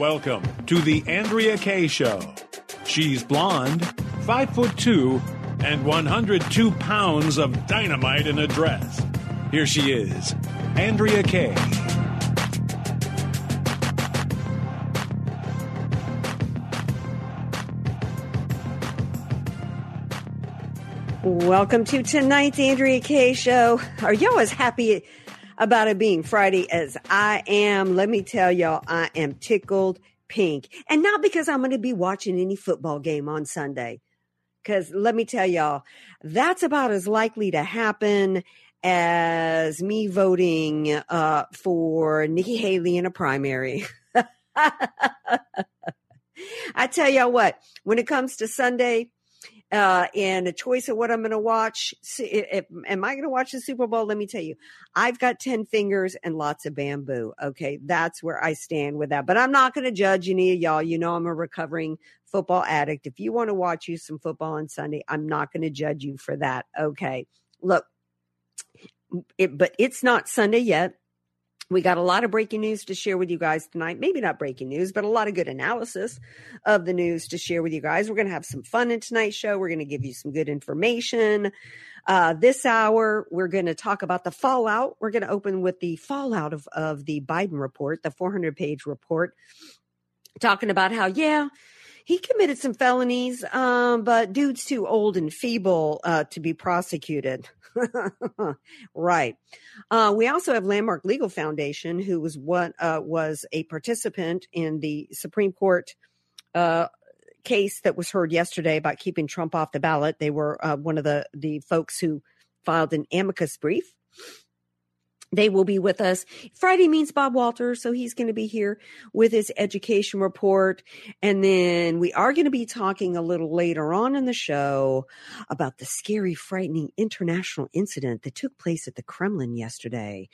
Welcome to the Andrea Kaye Show. She's blonde, five foot two, and 102 pounds of dynamite in a dress. Here she is, Andrea Kaye. Welcome to tonight's Andrea Kaye Show. Are y'all as happy about it being Friday as I am? Let me tell y'all, I am tickled pink. And not because I'm going to be watching any football game on Sunday. Because let me tell y'all, that's about as likely to happen as me voting uh, for Nikki Haley in a primary. I tell y'all what, when it comes to Sunday, uh, and a choice of what I'm going to watch. If, am I going to watch the Super Bowl? Let me tell you, I've got 10 fingers and lots of bamboo. Okay. That's where I stand with that. But I'm not going to judge any of y'all. You know, I'm a recovering football addict. If you want to watch you some football on Sunday, I'm not going to judge you for that. Okay. Look, it, but it's not Sunday yet. We got a lot of breaking news to share with you guys tonight. Maybe not breaking news, but a lot of good analysis of the news to share with you guys. We're going to have some fun in tonight's show. We're going to give you some good information. Uh, this hour, we're going to talk about the fallout. We're going to open with the fallout of, of the Biden report, the 400 page report, talking about how, yeah, he committed some felonies, um, but dude's too old and feeble uh, to be prosecuted. right. Uh, we also have Landmark Legal Foundation, who was what uh, was a participant in the Supreme Court uh, case that was heard yesterday about keeping Trump off the ballot. They were uh, one of the the folks who filed an amicus brief they will be with us. Friday means Bob Walter, so he's going to be here with his education report. And then we are going to be talking a little later on in the show about the scary, frightening international incident that took place at the Kremlin yesterday,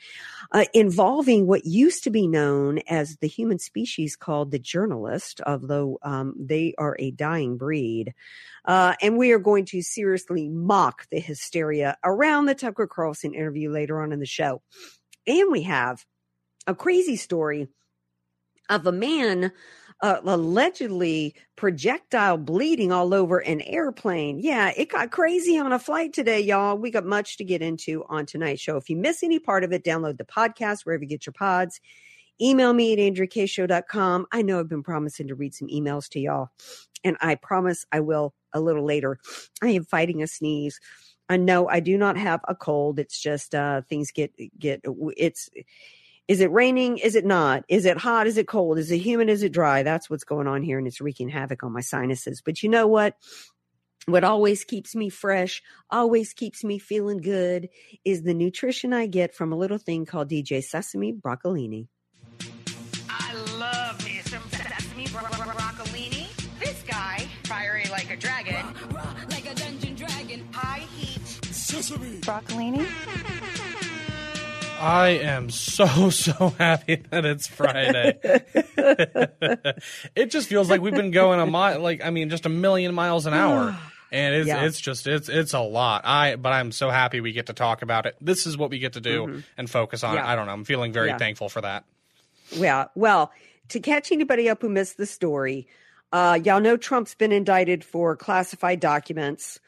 uh, involving what used to be known as the human species called the journalist, although um, they are a dying breed. Uh, and we are going to seriously mock the hysteria around the Tucker Carlson interview later on in the show. And we have a crazy story of a man uh, allegedly projectile bleeding all over an airplane. Yeah, it got crazy on a flight today, y'all. We got much to get into on tonight's show. If you miss any part of it, download the podcast wherever you get your pods. Email me at andreakshow.com. I know I've been promising to read some emails to y'all, and I promise I will a little later. I am fighting a sneeze. I know I do not have a cold. It's just uh, things get get it's is it raining? Is it not? Is it hot? Is it cold? Is it humid? Is it dry? That's what's going on here, and it's wreaking havoc on my sinuses. But you know what? What always keeps me fresh, always keeps me feeling good, is the nutrition I get from a little thing called DJ Sesame Broccolini. Broccolini. I am so so happy that it's Friday. it just feels like we've been going a mile, like I mean, just a million miles an hour, and it's Yeah. it's just it's it's a lot. I but I'm so happy we get to talk about it. This is what we get to do and focus on. it. Mm-hmm. Yeah. I don't know. I'm feeling very Yeah. thankful for that. Yeah. Well, to catch anybody up who missed the story, uh, y'all know Trump's been indicted for classified documents.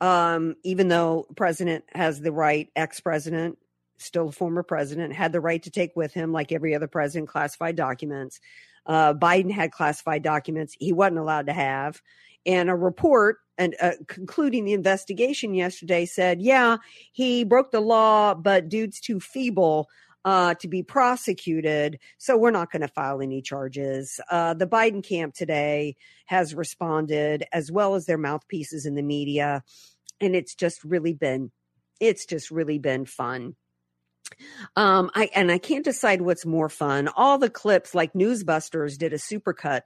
Um, even though president has the right, ex-president, still a former president, had the right to take with him, like every other president, classified documents. Uh, Biden had classified documents he wasn't allowed to have. And a report and uh, concluding the investigation yesterday said, yeah, he broke the law, but dude's too feeble uh, to be prosecuted. So we're not going to file any charges. Uh, the Biden camp today has responded, as well as their mouthpieces in the media, and it's just really been, it's just really been fun. Um, I and I can't decide what's more fun. All the clips, like Newsbusters, did a supercut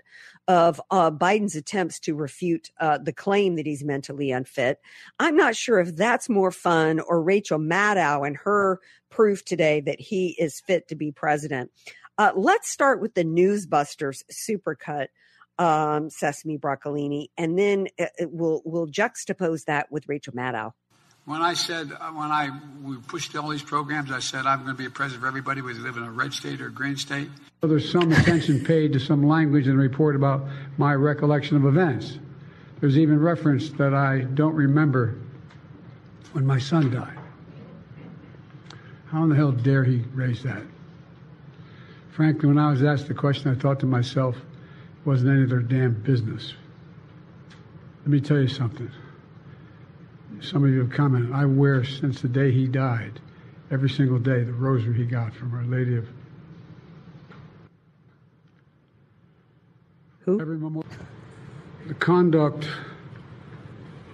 of uh, Biden's attempts to refute uh, the claim that he's mentally unfit. I'm not sure if that's more fun or Rachel Maddow and her proof today that he is fit to be president. Uh, let's start with the Newsbusters supercut, um, Sesame Broccolini, and then uh, we'll we'll juxtapose that with Rachel Maddow. When I said, when I we pushed all these programs, I said I'm going to be a president for everybody, whether you live in a red state or a green state. There's some attention paid to some language in the report about my recollection of events. There's even reference that I don't remember when my son died. How in the hell dare he raise that? Frankly, when I was asked the question, I thought to myself, it wasn't any of their damn business. Let me tell you something. Some of you have commented. I wear since the day he died, every single day, the rosary he got from Our Lady of. Who? Every memorial. The conduct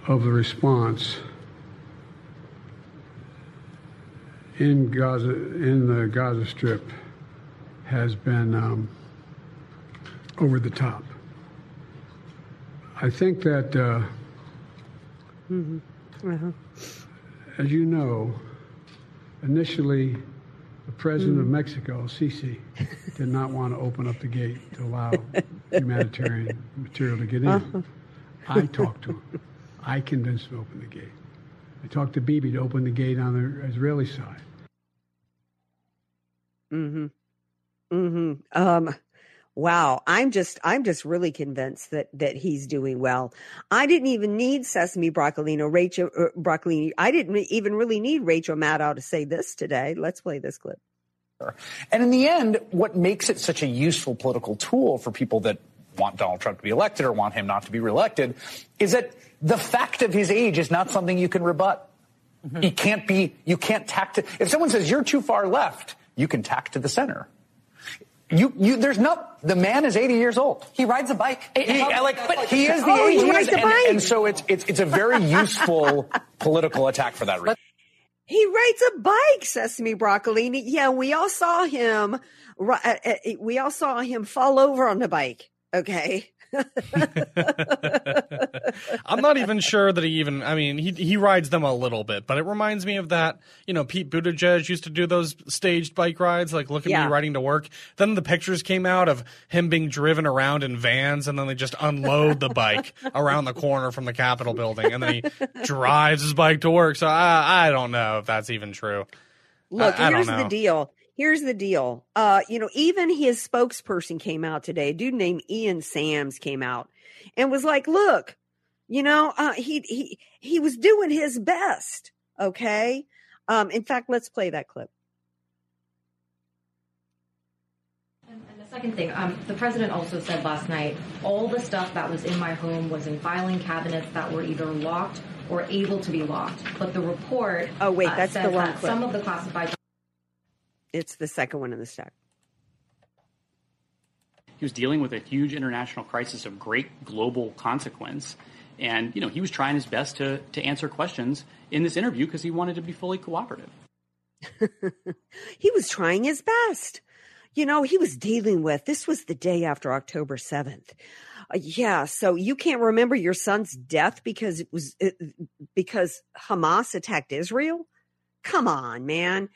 of the response in Gaza, in the Gaza Strip, has been um, over the top. I think that. Uh, mm-hmm. Uh-huh. As you know, initially, the president mm. of Mexico, Sisi, did not want to open up the gate to allow humanitarian material to get in. Uh-huh. I talked to him. I convinced him to open the gate. I talked to Bibi to open the gate on the Israeli side. Mm-hmm. Mm-hmm. Um, Wow, I'm just I'm just really convinced that that he's doing well. I didn't even need Sesame Broccolino, Rachel uh, Broccolini. I didn't even really need Rachel Maddow to say this today. Let's play this clip. And in the end, what makes it such a useful political tool for people that want Donald Trump to be elected or want him not to be reelected is that the fact of his age is not something you can rebut. Mm-hmm. He can't be, you can't tack to, if someone says you're too far left, you can tack to the center. You, you, there's no, the man is 80 years old. He rides a bike. He, like, but he is the oh, age he rides and, a bike. and so it's, it's, it's a very useful political attack for that reason. He rides a bike, Sesame Broccolini. Yeah, we all saw him. Uh, uh, we all saw him fall over on the bike. Okay. I'm not even sure that he even. I mean, he he rides them a little bit, but it reminds me of that. You know, Pete Buttigieg used to do those staged bike rides, like look at Yeah. me riding to work. Then the pictures came out of him being driven around in vans, and then they just unload the bike around the corner from the Capitol building, and then he drives his bike to work. So I I don't know if that's even true. Look, I- I don't here's the deal. Here's the deal. Uh, you know, even his spokesperson came out today. A dude named Ian Sams came out and was like, "Look, you know, uh, he he he was doing his best." Okay. Um, in fact, let's play that clip. And the second thing, um, the president also said last night, all the stuff that was in my home was in filing cabinets that were either locked or able to be locked. But the report Oh, wait, uh, that's the says wrong clip. some of the classified It's the second one in the stack. He was dealing with a huge international crisis of great global consequence. And, you know, he was trying his best to, to answer questions in this interview because he wanted to be fully cooperative. he was trying his best. You know, he was dealing with this was the day after October 7th. Uh, yeah, so you can't remember your son's death because it was it, because Hamas attacked Israel? Come on, man.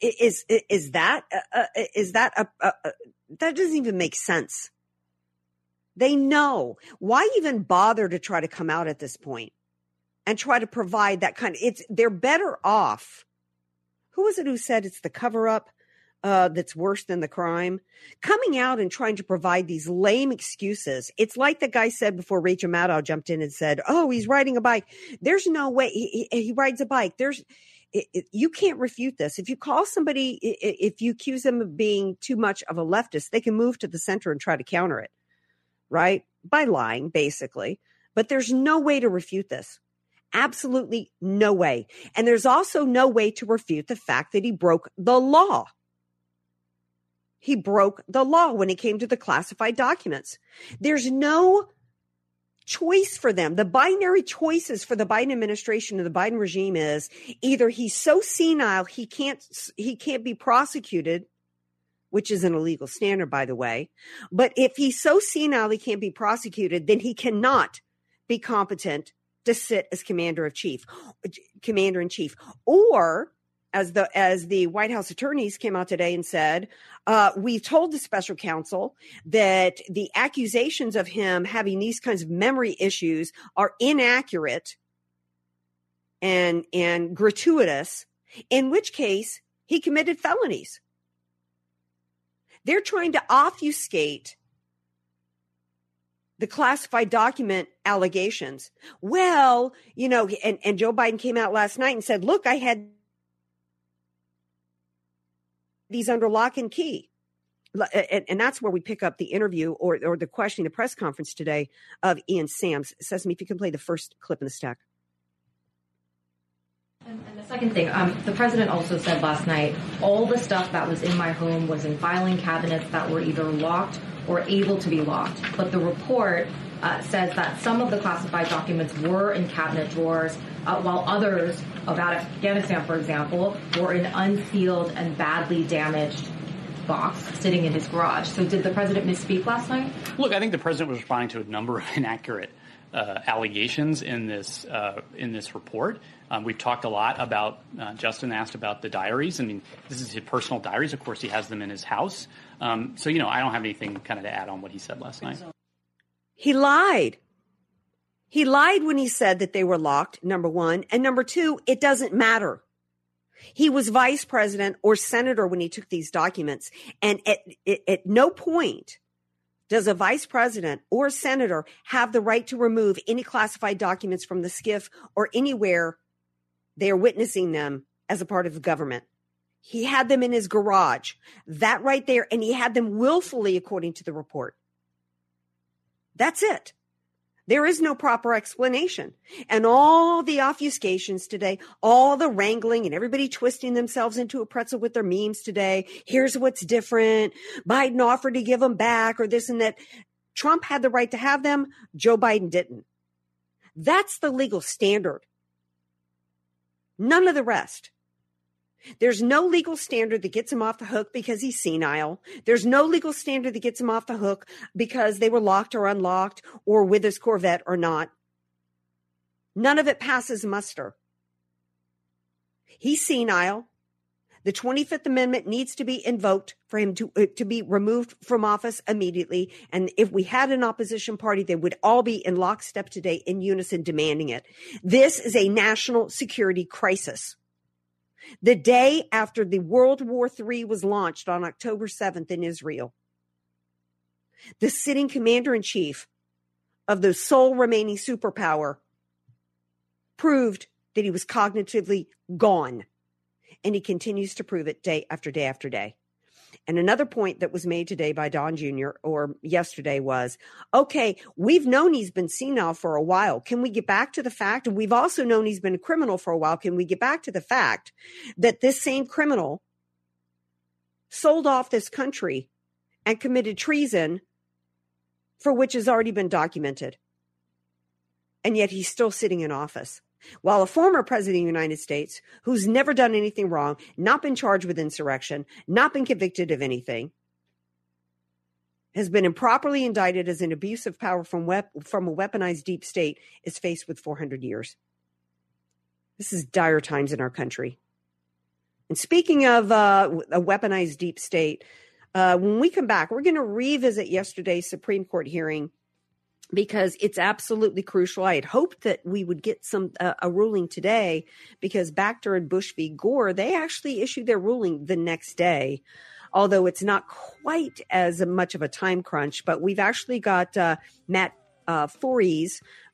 Is is that uh, uh, is that a, a, a that doesn't even make sense. They know. Why even bother to try to come out at this point and try to provide that kind of it's they're better off who was it who said it's the cover up uh, that's worse than the crime? Coming out and trying to provide these lame excuses. It's like the guy said before Rachel Maddow jumped in and said, "Oh, he's riding a bike." There's no way he, he, he rides a bike. There's it, it, you can't refute this. If you call somebody, if you accuse them of being too much of a leftist, they can move to the center and try to counter it, right? By lying, basically. But there's no way to refute this. Absolutely no way. And there's also no way to refute the fact that he broke the law. he broke the law when it came to the classified documents. There's no choice for them. The binary choices for the Biden administration and the Biden regime is either he's so senile he can't he can't be prosecuted, which is an illegal standard by the way. But if he's so senile he can't be prosecuted, then he cannot be competent to sit as commander of chief, commander in chief, or as the as the White House attorneys came out today and said, uh, we told the special counsel that the accusations of him having these kinds of memory issues are inaccurate and and gratuitous. In which case, he committed felonies. They're trying to obfuscate the classified document allegations. Well, you know, and, and Joe Biden came out last night and said, look, I had these under lock and key. And, and, that's where we pick up the interview or, or the questioning, the press conference today of Ian Sams. Sesame, if you can play the first clip in the stack. And, and the second thing, um, the president also said last night all the stuff that was in my home was in filing cabinets that were either locked or able to be locked. But the report uh, says that some of the classified documents were in cabinet drawers, uh, while others about Afghanistan, for example, were in unsealed and badly damaged box sitting in his garage. So, did the president misspeak last night? Look, I think the president was responding to a number of inaccurate uh, allegations in this uh, in this report. Um, we've talked a lot about. Uh, Justin asked about the diaries. I mean, this is his personal diaries. Of course, he has them in his house. Um, so, you know, I don't have anything kind of to add on what he said last night. He lied. He lied when he said that they were locked, number one. And number two, it doesn't matter. He was vice president or senator when he took these documents. And at, at, no point does a vice president or senator have the right to remove any classified documents from the skiff or anywhere they are witnessing them as a part of the government. He had them in his garage, that right there, and he had them willfully, according to the report. That's it. There is no proper explanation. And all the obfuscations today, all the wrangling and everybody twisting themselves into a pretzel with their memes today. Here's what's different. Biden offered to give them back or this and that. Trump had the right to have them. Joe Biden didn't. That's the legal standard. None of the rest. There's no legal standard that gets him off the hook because he's senile. There's no legal standard that gets him off the hook because they were locked or unlocked or with his Corvette or not. None of it passes muster. He's senile. The 25th Amendment needs to be invoked for him to, uh, to be removed from office immediately. And if we had an opposition party, they would all be in lockstep today in unison demanding it. This is a national security crisis. The day after the World War III was launched on October 7th in Israel, the sitting commander in chief of the sole remaining superpower proved that he was cognitively gone. And he continues to prove it day after day after day. And another point that was made today by Don Jr. or yesterday was okay, we've known he's been senile for a while. Can we get back to the fact? We've also known he's been a criminal for a while. Can we get back to the fact that this same criminal sold off this country and committed treason for which has already been documented? And yet he's still sitting in office. While a former president of the United States, who's never done anything wrong, not been charged with insurrection, not been convicted of anything, has been improperly indicted as an abuse of power from, wep- from a weaponized deep state, is faced with 400 years. This is dire times in our country. And speaking of uh, a weaponized deep state, uh, when we come back, we're going to revisit yesterday's Supreme Court hearing because it's absolutely crucial. I had hoped that we would get some uh, a ruling today because Bacter and Bush v. Gore they actually issued their ruling the next day. Although it's not quite as much of a time crunch, but we've actually got uh, Matt uh,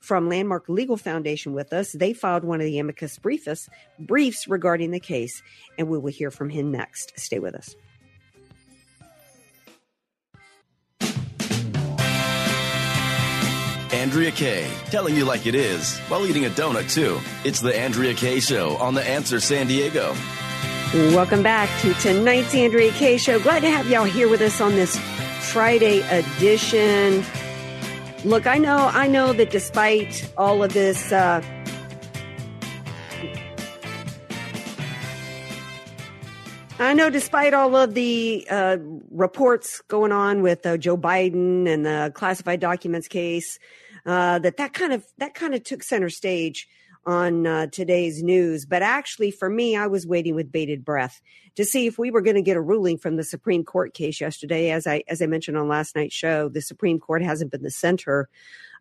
from Landmark Legal Foundation with us. They filed one of the amicus briefs, briefs regarding the case, and we will hear from him next. Stay with us. Andrea Kaye, telling you like it is while eating a donut, too. It's The Andrea Kaye Show on The Answer San Diego. Welcome back to tonight's Andrea Kaye Show. Glad to have y'all here with us on this Friday edition. Look, I know, I know that despite all of this, uh, I know, despite all of the uh, reports going on with uh, Joe Biden and the classified documents case, uh, that that kind of that kind of took center stage on uh, today's news. But actually, for me, I was waiting with bated breath to see if we were going to get a ruling from the Supreme Court case yesterday. As I as I mentioned on last night's show, the Supreme Court hasn't been the center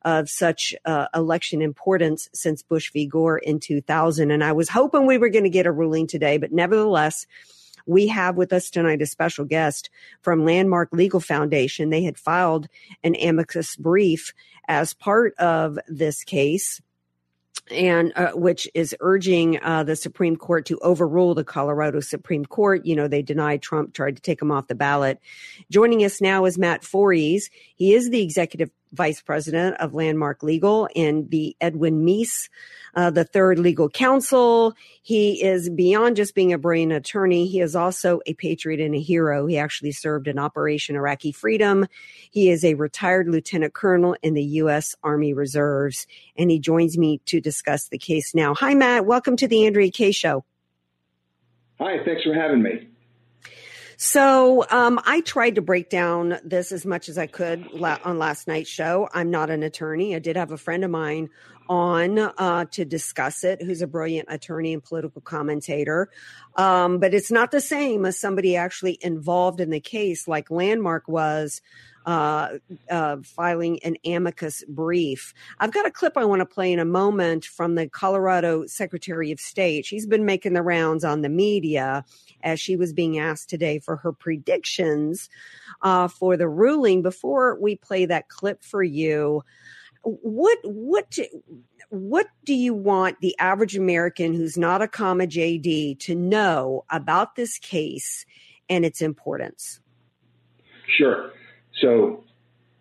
of such uh, election importance since Bush v. Gore in 2000, and I was hoping we were going to get a ruling today. But nevertheless. We have with us tonight a special guest from Landmark Legal Foundation. They had filed an amicus brief as part of this case and uh, which is urging uh, the Supreme Court to overrule the Colorado Supreme Court. You know, they denied Trump, tried to take him off the ballot. Joining us now is Matt Forys. He is the executive vice president of Landmark Legal and the Edwin Meese, uh, the third legal counsel. He is beyond just being a brilliant attorney. He is also a patriot and a hero. He actually served in Operation Iraqi Freedom. He is a retired lieutenant colonel in the U.S. Army Reserves, and he joins me to discuss the case now. Hi, Matt. Welcome to the Andrea Kaye Show. Hi, thanks for having me. So um, I tried to break down this as much as I could la- on last night's show. I'm not an attorney. I did have a friend of mine on uh, to discuss it, who's a brilliant attorney and political commentator. Um, but it's not the same as somebody actually involved in the case, like Landmark was. Uh, uh, filing an amicus brief. I've got a clip I want to play in a moment from the Colorado Secretary of State. She's been making the rounds on the media as she was being asked today for her predictions uh, for the ruling. Before we play that clip for you, what what what do you want the average American who's not a comma JD to know about this case and its importance? Sure. So,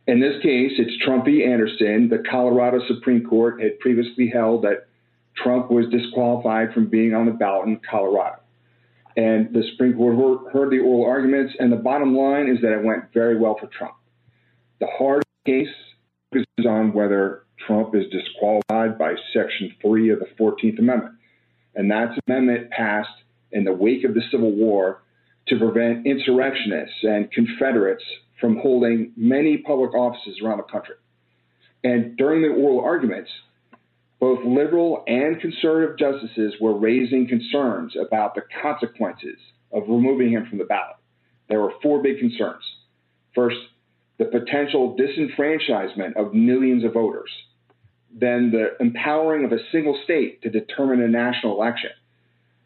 in this case, it's Trump v. Anderson. The Colorado Supreme Court had previously held that Trump was disqualified from being on the ballot in Colorado. And the Supreme Court heard the oral arguments, and the bottom line is that it went very well for Trump. The hard case is on whether Trump is disqualified by Section 3 of the 14th Amendment. And that's an amendment passed in the wake of the Civil War to prevent insurrectionists and Confederates from holding many public offices around the country. And during the oral arguments, both liberal and conservative justices were raising concerns about the consequences of removing him from the ballot. There were four big concerns. First, the potential disenfranchisement of millions of voters. Then, the empowering of a single state to determine a national election.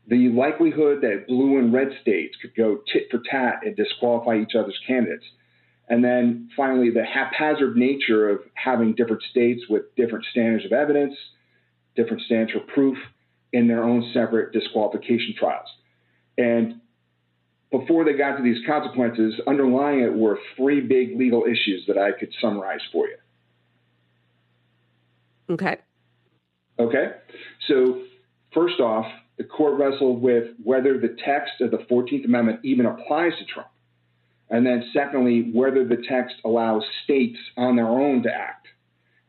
The likelihood that blue and red states could go tit for tat and disqualify each other's candidates. And then finally, the haphazard nature of having different states with different standards of evidence, different standards for proof in their own separate disqualification trials. And before they got to these consequences, underlying it were three big legal issues that I could summarize for you. Okay. Okay. So, first off, the court wrestled with whether the text of the 14th Amendment even applies to Trump. And then, secondly, whether the text allows states on their own to act.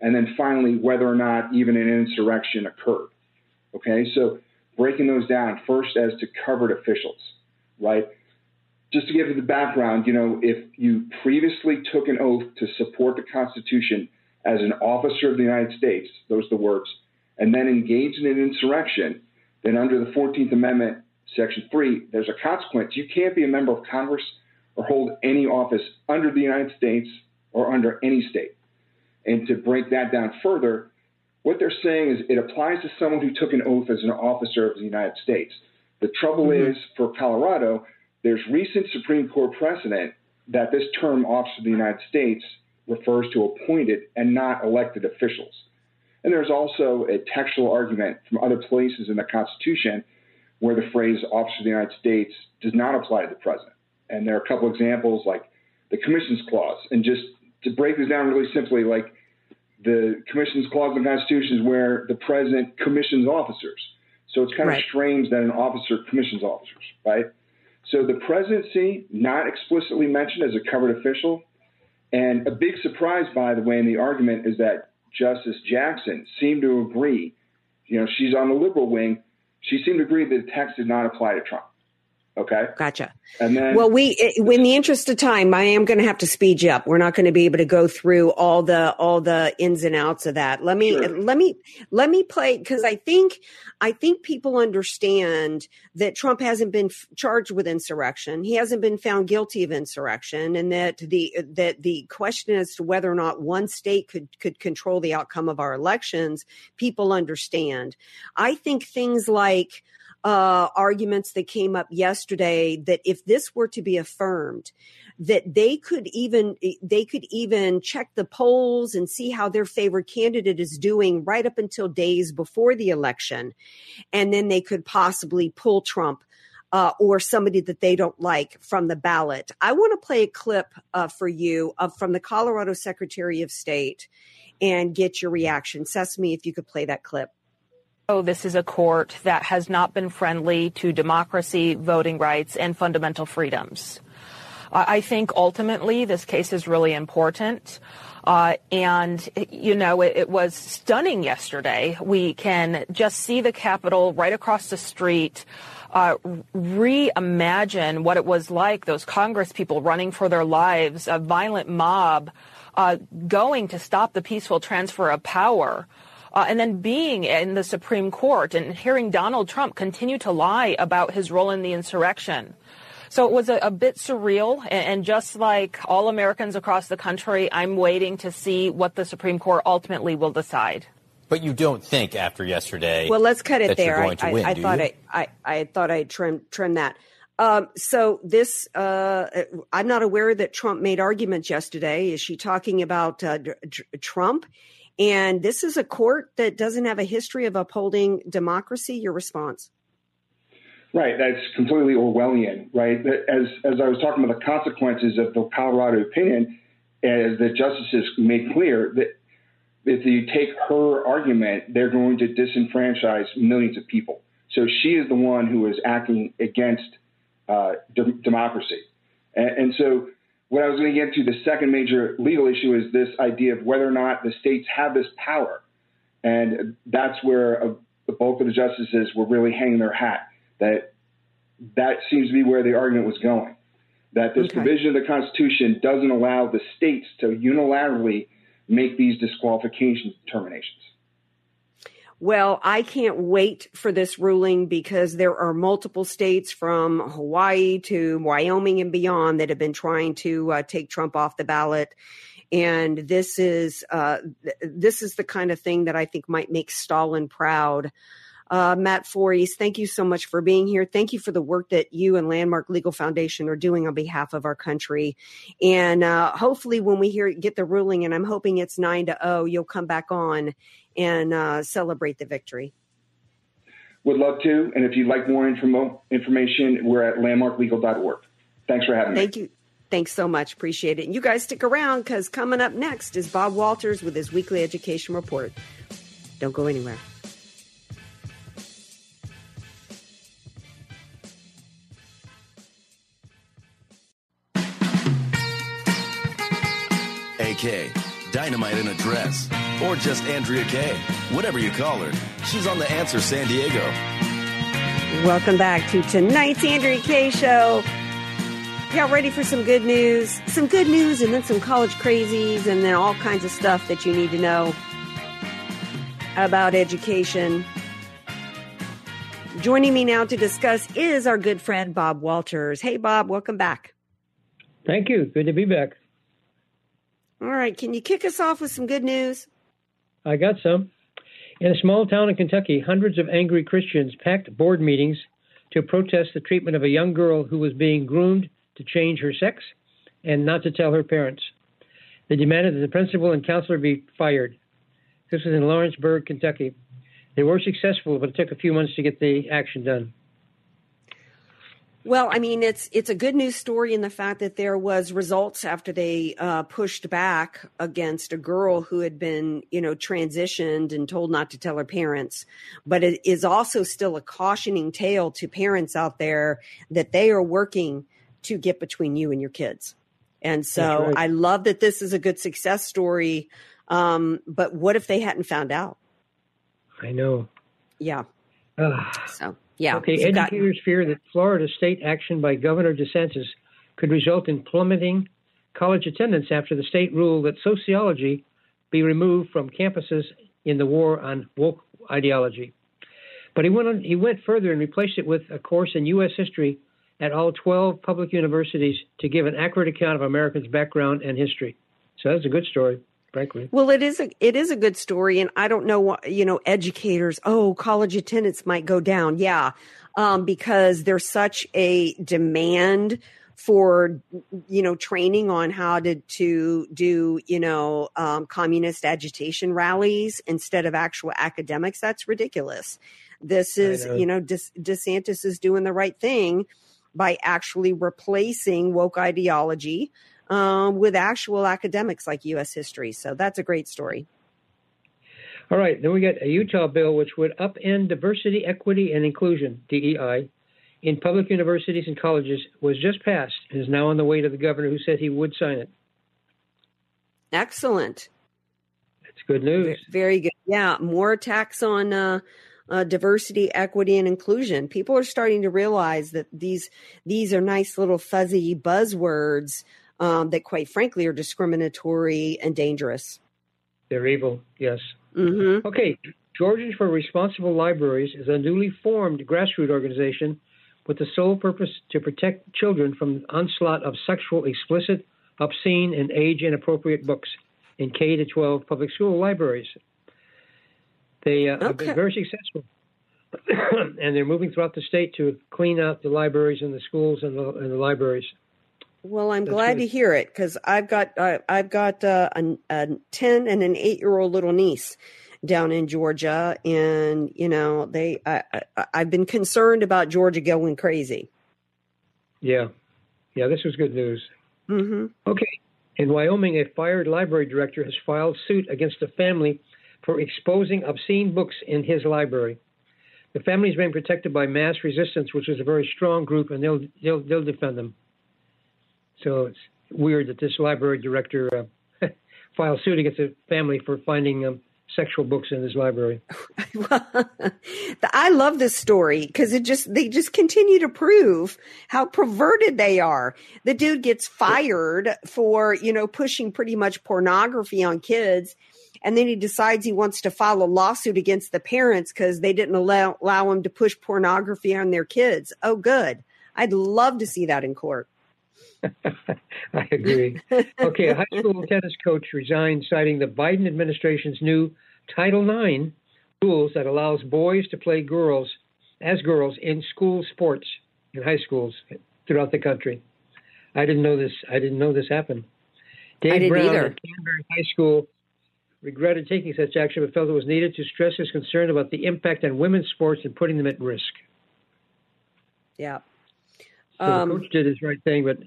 And then finally, whether or not even an insurrection occurred. Okay, so breaking those down first as to covered officials, right? Just to give you the background, you know, if you previously took an oath to support the Constitution as an officer of the United States, those are the words, and then engaged in an insurrection, then under the 14th Amendment, Section 3, there's a consequence. You can't be a member of Congress or hold any office under the United States or under any state. And to break that down further, what they're saying is it applies to someone who took an oath as an officer of the United States. The trouble mm-hmm. is, for Colorado, there's recent Supreme Court precedent that this term officer of the United States refers to appointed and not elected officials. And there's also a textual argument from other places in the Constitution where the phrase officer of the United States does not apply to the president. And there are a couple examples like the Commissions Clause. And just to break this down really simply, like the Commissions Clause in the Constitution is where the president commissions officers. So it's kind Right. of strange that an officer commissions officers, right? So the presidency, not explicitly mentioned as a covered official, and a big surprise, by the way, in the argument is that Justice Jackson seemed to agree. You know, she's on the liberal wing. She seemed to agree that the text did not apply to Trump. Okay. Gotcha. And then, Well, we, in the interest of time, I am going to have to speed you up. We're not going to be able to go through all the all the ins and outs of that. Let me let me let me play because I think I think people understand that Trump hasn't been f- charged with insurrection. He hasn't been found guilty of insurrection, and that the that the question as to whether or not one state could could control the outcome of our elections, people understand. I think things like uh, arguments that came up yesterday that if this were to be affirmed, that they could even they could even check the polls and see how their favorite candidate is doing right up until days before the election, and then they could possibly pull Trump. Uh, or somebody that they don't like from the ballot. I want to play a clip uh, for you of from the Colorado Secretary of State and get your reaction. Sesame, if you could play that clip. Oh, this is a court that has not been friendly to democracy, voting rights, and fundamental freedoms. I think ultimately this case is really important. Uh, and, you know, it, it was stunning yesterday. We can just see the Capitol right across the street. Uh, reimagine what it was like, those Congress people running for their lives, a violent mob uh, going to stop the peaceful transfer of power. Uh, and then being in the Supreme Court and hearing Donald Trump continue to lie about his role in the insurrection. So it was a, a bit surreal. And, and just like all Americans across the country, I'm waiting to see what the Supreme Court ultimately will decide. But you don't think after yesterday. Well, let's cut it there. You're going to I, win, I, I thought you? I, I, I thought I'd trim trim that. Um, so this, uh, I'm not aware that Trump made arguments yesterday. Is she talking about uh, D- D- Trump? And this is a court that doesn't have a history of upholding democracy. Your response? Right, that's completely Orwellian, right? As as I was talking about the consequences of the Colorado opinion, as the justices made clear that if you take her argument, they're going to disenfranchise millions of people. So she is the one who is acting against uh, de- democracy, and, and so what I was going to get to the second major legal issue is this idea of whether or not the states have this power, and that's where uh the bulk of the justices were really hanging their hat. That that seems to be where the argument was going. That this Okay. provision of the Constitution doesn't allow the states to unilaterally make these disqualification determinations. Well, I can't wait for this ruling because there are multiple states from Hawaii to Wyoming and beyond that have been trying to uh, take Trump off the ballot. And this is uh, th- this is the kind of thing that I think might make Stalin proud. Uh, Matt Forys, thank you so much for being here. Thank you for the work that you and Landmark Legal Foundation are doing on behalf of our country. And uh, hopefully, when we hear get the ruling, and I'm hoping it's nine to zero, you'll come back on and uh, celebrate the victory. Would love to. And if you'd like more informo- information, we're at landmarklegal.org. Thanks for having me. Thank you. Thanks so much. Appreciate it. And you guys stick around because coming up next is Bob Walters with his weekly education report. Don't go anywhere. AK, Dynamite in a Dress, or just Andrea Kaye. Whatever you call her, she's on The Answer San Diego. Welcome back to tonight's Andrea Kaye Show. Y'all ready for some good news? Some good news and then some college crazies and then all kinds of stuff that you need to know about education. Joining me now to discuss is our good friend Bob Walters. Hey, Bob, welcome back. Thank you. Good to be back. All right, can you kick us off with some good news? I got some. In a small town in Kentucky, hundreds of angry Christians packed board meetings to protest the treatment of a young girl who was being groomed to change her sex and not to tell her parents. They demanded that the principal and counselor be fired. This was in Lawrenceburg, Kentucky. They were successful, but it took a few months to get the action done. Well, I mean, it's it's a good news story in the fact that there was results after they uh, pushed back against a girl who had been, you know, transitioned and told not to tell her parents. But it is also still a cautioning tale to parents out there that they are working to get between you and your kids. And so right. I love that this is a good success story. Um, but what if they hadn't found out? I know. Yeah. Ugh. So yeah. Okay, you've got- educators fear that Florida state action by Governor DeSantis could result in plummeting college attendance after the state ruled that sociology be removed from campuses in the war on woke ideology. But he went on, he went further and replaced it with a course in U.S. history at all 12 public universities to give an accurate account of Americans' background and history. So that's a good story, frankly. Well, it is a it is a good story, and I don't know what you know. Educators, oh, college attendance might go down, yeah, um, because there's such a demand for you know training on how to to do you know um, communist agitation rallies instead of actual academics. That's ridiculous. This is know. you know De- DeSantis is doing the right thing by actually replacing woke ideology um, with actual academics like U.S. history. So that's a great story. All right, then we got a Utah bill which would upend diversity, equity, and inclusion (DEI) in public universities and colleges was just passed and is now on the way to the governor, who said he would sign it. Excellent. It's good news. Very good. Yeah, more attacks on uh, uh, diversity, equity, and inclusion. People are starting to realize that these these are nice little fuzzy buzzwords um, that, quite frankly, are discriminatory and dangerous. They're evil, yes. Mm-hmm. Okay, Georgians for Responsible Libraries is a newly formed grassroots organization with the sole purpose to protect children from the onslaught of sexual, explicit, obscene, and age inappropriate books in K to 12 public school libraries. They uh, have been very successful, and they're moving throughout the state to clean out the libraries and the schools and the, and the libraries. Well, I'm That's glad good. to hear it because I've got uh, I've got uh, a, a ten and an eight year old little niece down in Georgia, and you know they I, I, I've been concerned about Georgia going crazy. Yeah, yeah, this was good news. Mm-hmm. Okay. In Wyoming, a fired library director has filed suit against a family for exposing obscene books in his library. The family is being protected by Mass Resistance, which is a very strong group, and they'll they'll, they'll defend them. So it's weird that this library director uh, filed suit against a family for finding um, sexual books in his library. I love this story because it just they just continue to prove how perverted they are. The dude gets fired for you know pushing pretty much pornography on kids, and then he decides he wants to file a lawsuit against the parents because they didn't allow allow him to push pornography on their kids. Oh, good. I'd love to see that in court. I agree. Okay, a high school tennis coach resigned, citing the Biden administration's new Title IX rules that allows boys to play girls as girls in school sports in high schools throughout the country. I didn't know this. I didn't know this happened. Dave didn't Brown either. at Canterbury High School regretted taking such action, but felt it was needed to stress his concern about the impact on women's sports and putting them at risk. Yeah. So Um, the coach did his right thing, but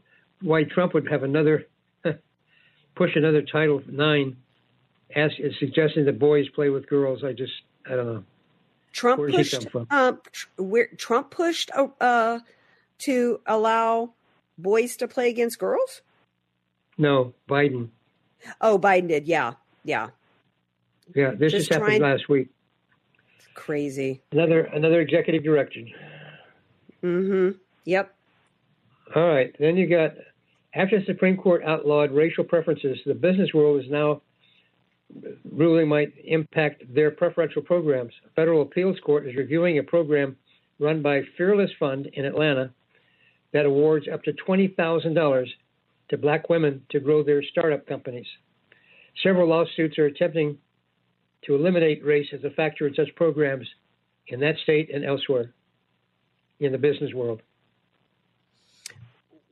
why Trump would have another push another Title Nine, as suggesting that boys play with girls, I just I don't know. Trump Where pushed um, tr- where Trump pushed uh, uh, to allow boys to play against girls. No, Biden. Oh, Biden did. Yeah, yeah. Yeah, this Just just happened trying- last week. Crazy. Another another executive direction. Mm-hmm. Yep. All right, then you got after the Supreme Court outlawed racial preferences, the business world is now ruling might impact their preferential programs. A federal appeals court is reviewing a program run by Fearless Fund in Atlanta that awards up to $20,000 to black women to grow their startup companies. Several lawsuits are attempting to eliminate race as a factor in such programs in that state and elsewhere in the business world.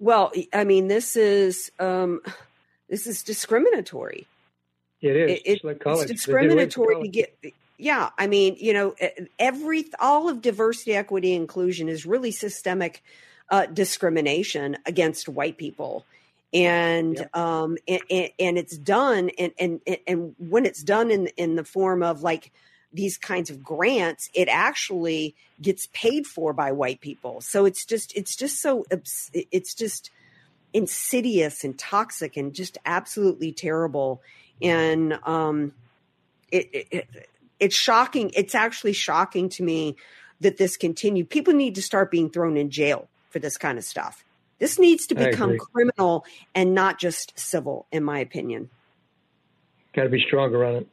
Well, I mean, this is um, this is discriminatory. It is. It- it's like college. It's They did away with discriminatory to get. Yeah, I mean, you know, every all of diversity, equity, inclusion is really systemic uh, discrimination against white people. And, yep. um, and, and it's done. And, and, and when it's done in, in the form of like these kinds of grants, it actually gets paid for by white people. So it's just, it's just so, it's just insidious and toxic and just absolutely terrible. And, um, it, it, it's shocking. It's actually shocking to me that this continued. People need to start being thrown in jail for this kind of stuff. This needs to become criminal and not just civil, in my opinion. Got to be stronger on it.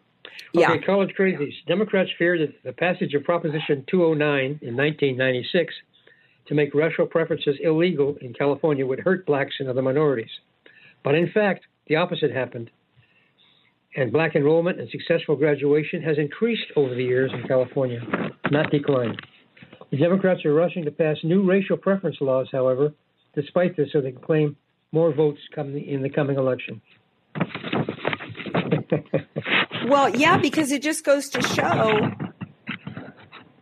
Okay, yeah. college crazies. Democrats fear that the passage of Proposition 209 in 1996 to make racial preferences illegal in California would hurt blacks and other minorities. But in fact, the opposite happened. And black enrollment and successful graduation has increased over the years in California, not declined. The Democrats are rushing to pass new racial preference laws, however, despite this, so they can claim more votes come in the coming election. well, yeah, because it just goes to show.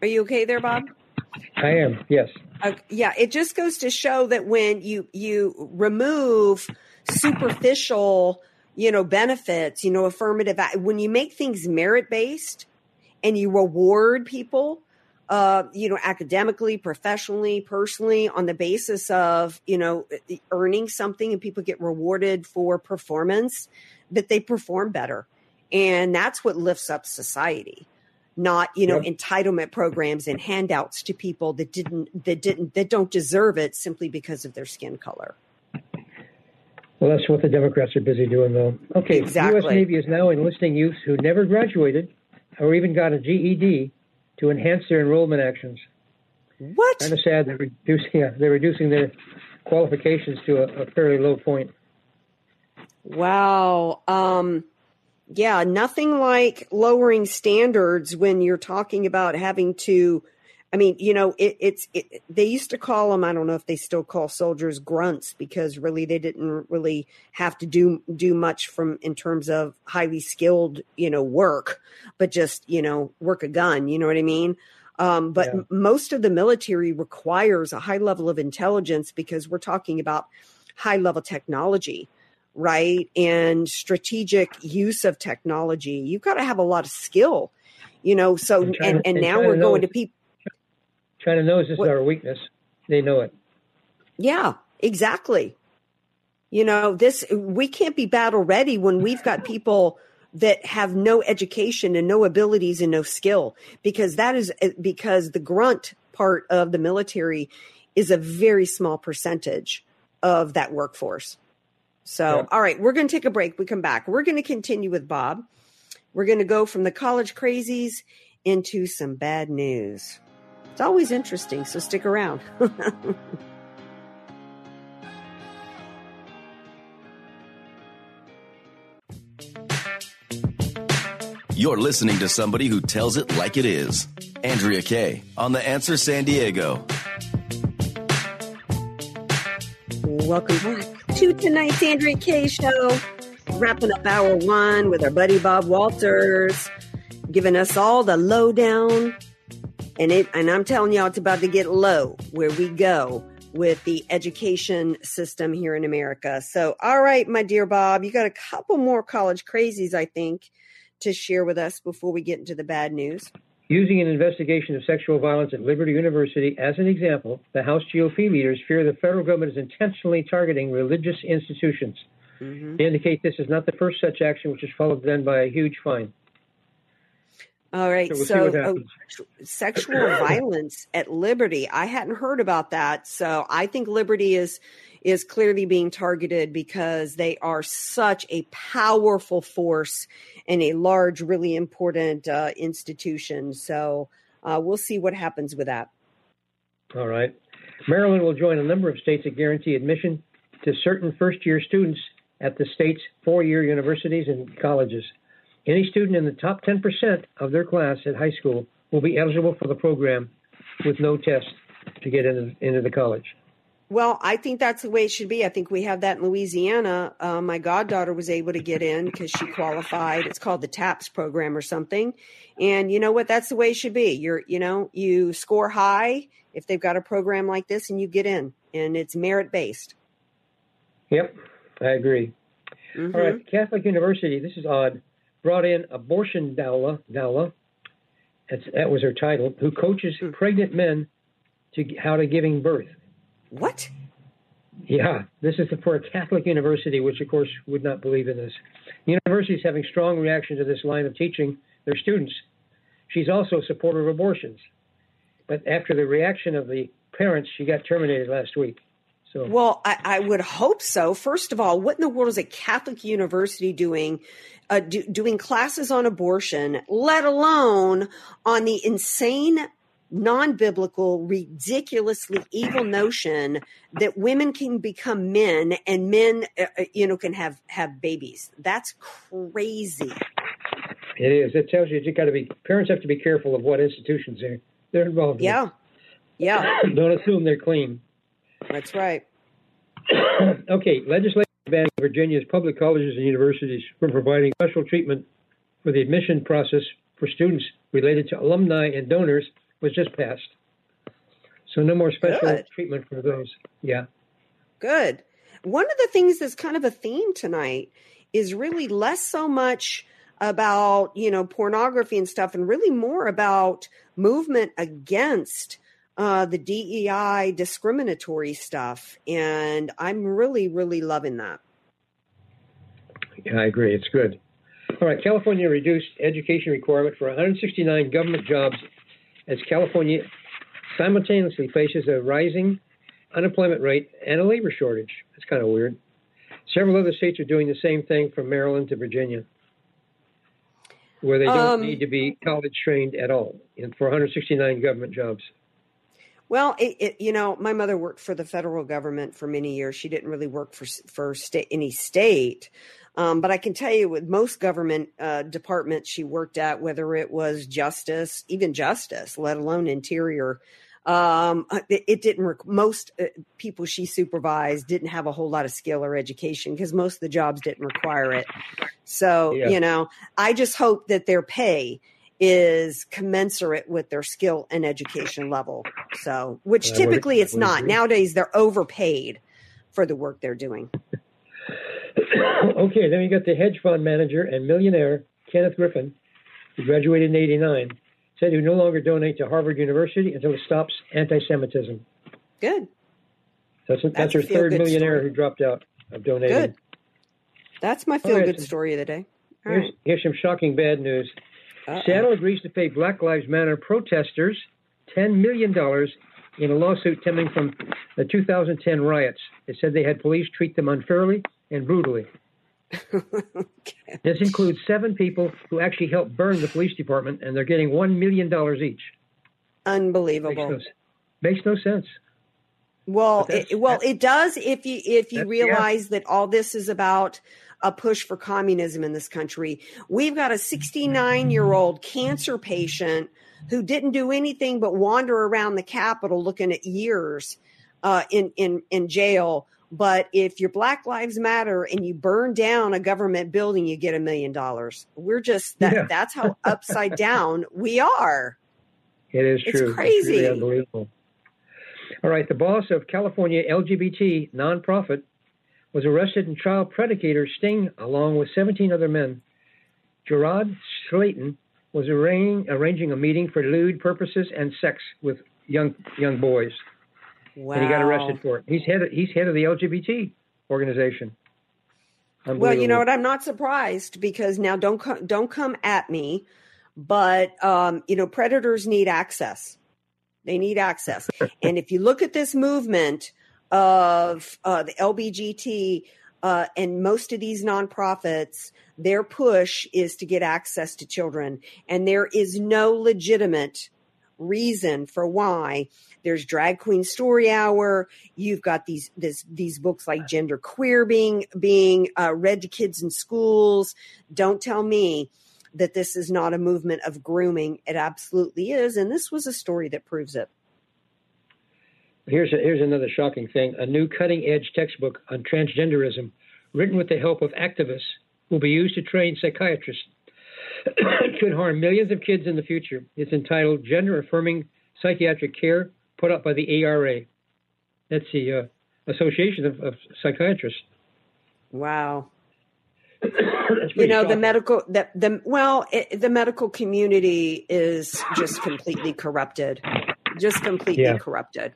Are you okay there, Bob? I am. Yes. Uh, yeah, it just goes to show that when you you remove superficial, you know, benefits, you know, affirmative when you make things merit based and you reward people uh, you know, academically, professionally, personally, on the basis of, you know, earning something and people get rewarded for performance, that they perform better. And that's what lifts up society not you know yep. entitlement programs and handouts to people that didn't that didn't that don't deserve it simply because of their skin color. Well that's what the democrats are busy doing though. Okay exactly. the us navy is now enlisting youth who never graduated or even got a ged to enhance their enrollment actions. What? Kind of sad they're reducing yeah, they're reducing their qualifications to a, a fairly low point. Wow um yeah, nothing like lowering standards when you're talking about having to. I mean, you know, it, it's it, they used to call them. I don't know if they still call soldiers grunts because really they didn't really have to do do much from in terms of highly skilled, you know, work, but just you know, work a gun. You know what I mean? Um, but yeah. most of the military requires a high level of intelligence because we're talking about high level technology right? And strategic use of technology. You've got to have a lot of skill, you know. So, and, and, and now we're knows, going to people. China knows this what, is our weakness. They know it. Yeah, exactly. You know, this, we can't be battle ready when we've got people that have no education and no abilities and no skill because that is eh, because the grunt part of the military is a very small percentage of that workforce. So, yeah. all right, we're going to take a break. We come back. We're going to continue with Bob. We're going to go from the college crazies into some bad news. It's always interesting, so stick around. You're listening to somebody who tells it like it is. Andrea Kaye on The Answer San Diego. Welcome back to tonight's Andrea Kaye show. Wrapping up hour one with our buddy Bob Walters, giving us all the lowdown. And it and I'm telling y'all it's about to get low where we go with the education system here in America. So, all right, my dear Bob, you got a couple more college crazies, I think, to share with us before we get into the bad news. Using an investigation of sexual violence at Liberty University as an example, the House GOP leaders fear the federal government is intentionally targeting religious institutions. Mm-hmm. They indicate this is not the first such action, which is followed then by a huge fine. All right. So, we'll so uh, sexual violence at Liberty. I hadn't heard about that. So I think Liberty is is clearly being targeted because they are such a powerful force and a large, really important uh, institution. So uh, we'll see what happens with that. All right. Maryland will join a number of states that guarantee admission to certain first year students at the state's four year universities and colleges. Any student in the top 10% of their class at high school will be eligible for the program with no test to get into, into the college. Well, I think that's the way it should be. I think we have that in Louisiana. Uh, my goddaughter was able to get in because she qualified. It's called the TOPS program or something. And you know what? That's the way it should be. You're, you know, you score high if they've got a program like this and you get in. and it's merit based. Yep, I agree. Mhm. All right, Catholic University, this is odd, brought in abortion doula, doula that's, that was her title, who coaches Hmm. pregnant men to how to giving birth. What? Yeah, this is for a Catholic university, which of course would not believe in this. The university is having strong reaction to this line of teaching their students. She's also a supporter of abortions. But after the reaction of the parents, she got terminated last week. So Well, I, I would hope so. First of all, what in the world is a Catholic university doing, uh, do, doing classes on abortion, let alone on the insane, non biblical, ridiculously evil notion that women can become men and men, uh, uh, you know, can have, have babies? That's crazy. it is. It tells you you got to be parents have to be careful of what institutions they're they're involved in. Yeah. Yeah. Don't assume they're clean. that's right. okay, legislation banning Virginia's public colleges and universities from providing special treatment for the admission process for students related to alumni and donors was just passed. So no more special Good. treatment for those. Yeah. Good. One of the things that's kind of a theme tonight is really less so much about, you know, pornography and stuff and really more about movement against uh, the DEI discriminatory stuff. And I'm really, really loving that. Yeah, I agree. It's good. All right, California reduced education requirement for 169 government jobs as California simultaneously faces a rising unemployment rate and a labor shortage. That's kind of weird. Several other states are doing the same thing from Maryland to Virginia, where they don't Um, need to be college trained at all in, for 169 government jobs. Well, it, it, you know, my mother worked for the federal government for many years. She didn't really work for for state, any state, um, but I can tell you, with most government uh, departments she worked at, whether it was justice, even justice, let alone interior, um, it, it didn't. Rec- most uh, people she supervised didn't have a whole lot of skill or education because most of the jobs didn't require it. So, Yeah. you know, I just hope that their pay is commensurate with their skill and education level. So, which I would- typically it's would not. agree. Nowadays, they're overpaid for the work they're doing. okay, then we got the hedge fund manager and millionaire Kenneth Griffin, who graduated in '89, said he would no longer donate to Harvard University until it stops anti-Semitism. Good. That's, that's, That's a her third millionaire story. who dropped out of donating. Good. That's my feel right, good so- story of the day. All Here's, right. here's some shocking bad news. Uh-oh. Seattle agrees to pay Black Lives Matter protesters $10 million in a lawsuit stemming from the 2010 riots. It said they had police treat them unfairly and brutally. This includes seven people who actually helped burn the police department, and they're getting $1 million each. Unbelievable. Makes no, makes no sense. Well, it, well, it does if you if you That's- yeah. realize that all this is about a push for communism in this country. We've got a 69 year old cancer patient who didn't do anything but wander around the Capitol looking at years uh, in in in jail. But if your Black Lives Matter and you burn down a government building, you get a million dollars. We're just that Yeah. that's how upside down we are. It is It's true. crazy. really unbelievable. All right, the boss of California LGBT nonprofit was arrested in child predicator sting along with 17 other men. Gerard Slayton was arranging, arranging a meeting for lewd purposes and sex with young young boys, Wow. and he got arrested for it. He's head of, he's head of the LGBT organization. Well, you know what? I'm not surprised because now don't co- don't come at me, but um, you know predators need access. They need access, and if you look at this movement of uh, the LBGT uh, and most of these nonprofits, their push is to get access to children, and there is no legitimate reason for why there's drag queen story hour you've got these this these books like gender queer being being uh, read to kids in schools don't tell me that this is not a movement of grooming it absolutely is and this was a story that proves it Here's a, here's another shocking thing. A new cutting edge textbook on transgenderism, written with the help of activists, will be used to train psychiatrists. could harm millions of kids in the future. It's entitled Gender Affirming Psychiatric Care, put up by the ARA. That's the uh, Association of, of Psychiatrists. Wow. You know the medical the, the well it, the medical community is just completely corrupted just completely Yeah. corrupted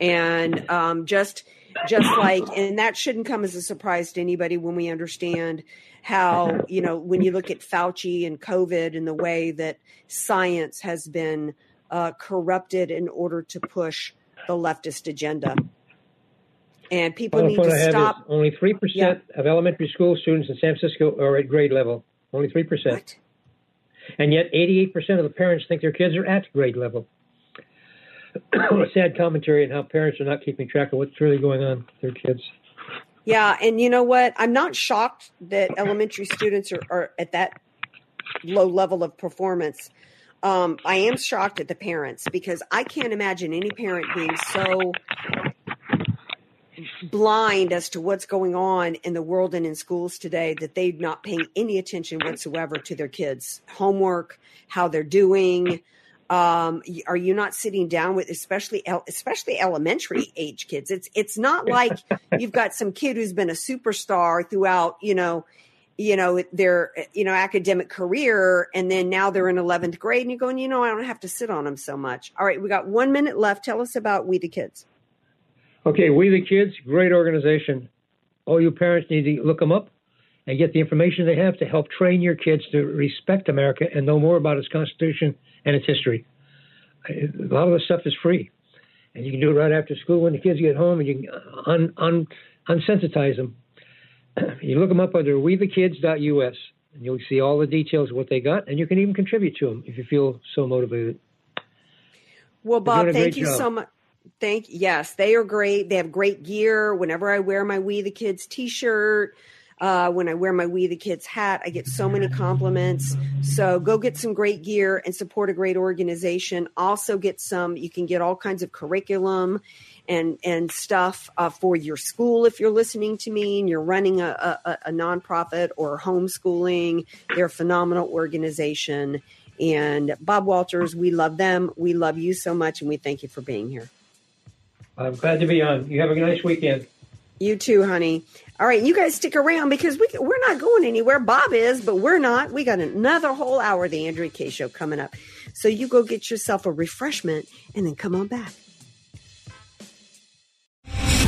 and um, just just like and that shouldn't come as a surprise to anybody when we understand how you know when you look at fauci and covid and the way that science has been uh, corrupted in order to push the leftist agenda and people need to stop only 3% of elementary school students in San Francisco are at grade level. Only 3%. And yet 88% of the parents think their kids are at grade level. a sad commentary on how parents are not keeping track of what's really going on with their kids. Yeah, and you know what? I'm not shocked that elementary students are, are at that low level of performance. Um, I am shocked at the parents because I can't imagine any parent being so blind as to what's going on in the world and in schools today that they're not paying any attention whatsoever to their kids' homework, how they're doing. Um, are you not sitting down with especially especially elementary age kids? It's it's not like you've got some kid who's been a superstar throughout, you know, you know their you know academic career, and then now they're in eleventh grade, and you're going, you know, I don't have to sit on them so much. All right, we got one minute left. Tell us about We the Kids. Okay, We the Kids, great organization. All you parents need to look them up and get the information they have to help train your kids to respect America and know more about its Constitution and its history. A lot of the stuff is free, and you can do it right after school when the kids get home, and you can un, un, unsensitize them. you look them up under wethekids.us, and you'll see all the details of what they got, and you can even contribute to them if you feel so motivated. Well, Bob, thank you job. so much. Thank yes, they are great. They have great gear. Whenever I wear my We the Kids T-shirt, uh, when I wear my We the Kids hat, I get so many compliments. So go get some great gear and support a great organization. Also get some. You can get all kinds of curriculum and and stuff uh, for your school if you're listening to me and you're running a, a, a nonprofit or homeschooling. They're a phenomenal organization. And Bob Walters, we love them. We love you so much, and we thank you for being here. I'm glad to be on. You have a nice weekend. You too, honey. All right, you guys stick around because we we're not going anywhere. Bob is, but we're not. We got another whole hour of the Andrea Kaye show coming up. So you go get yourself a refreshment and then come on back.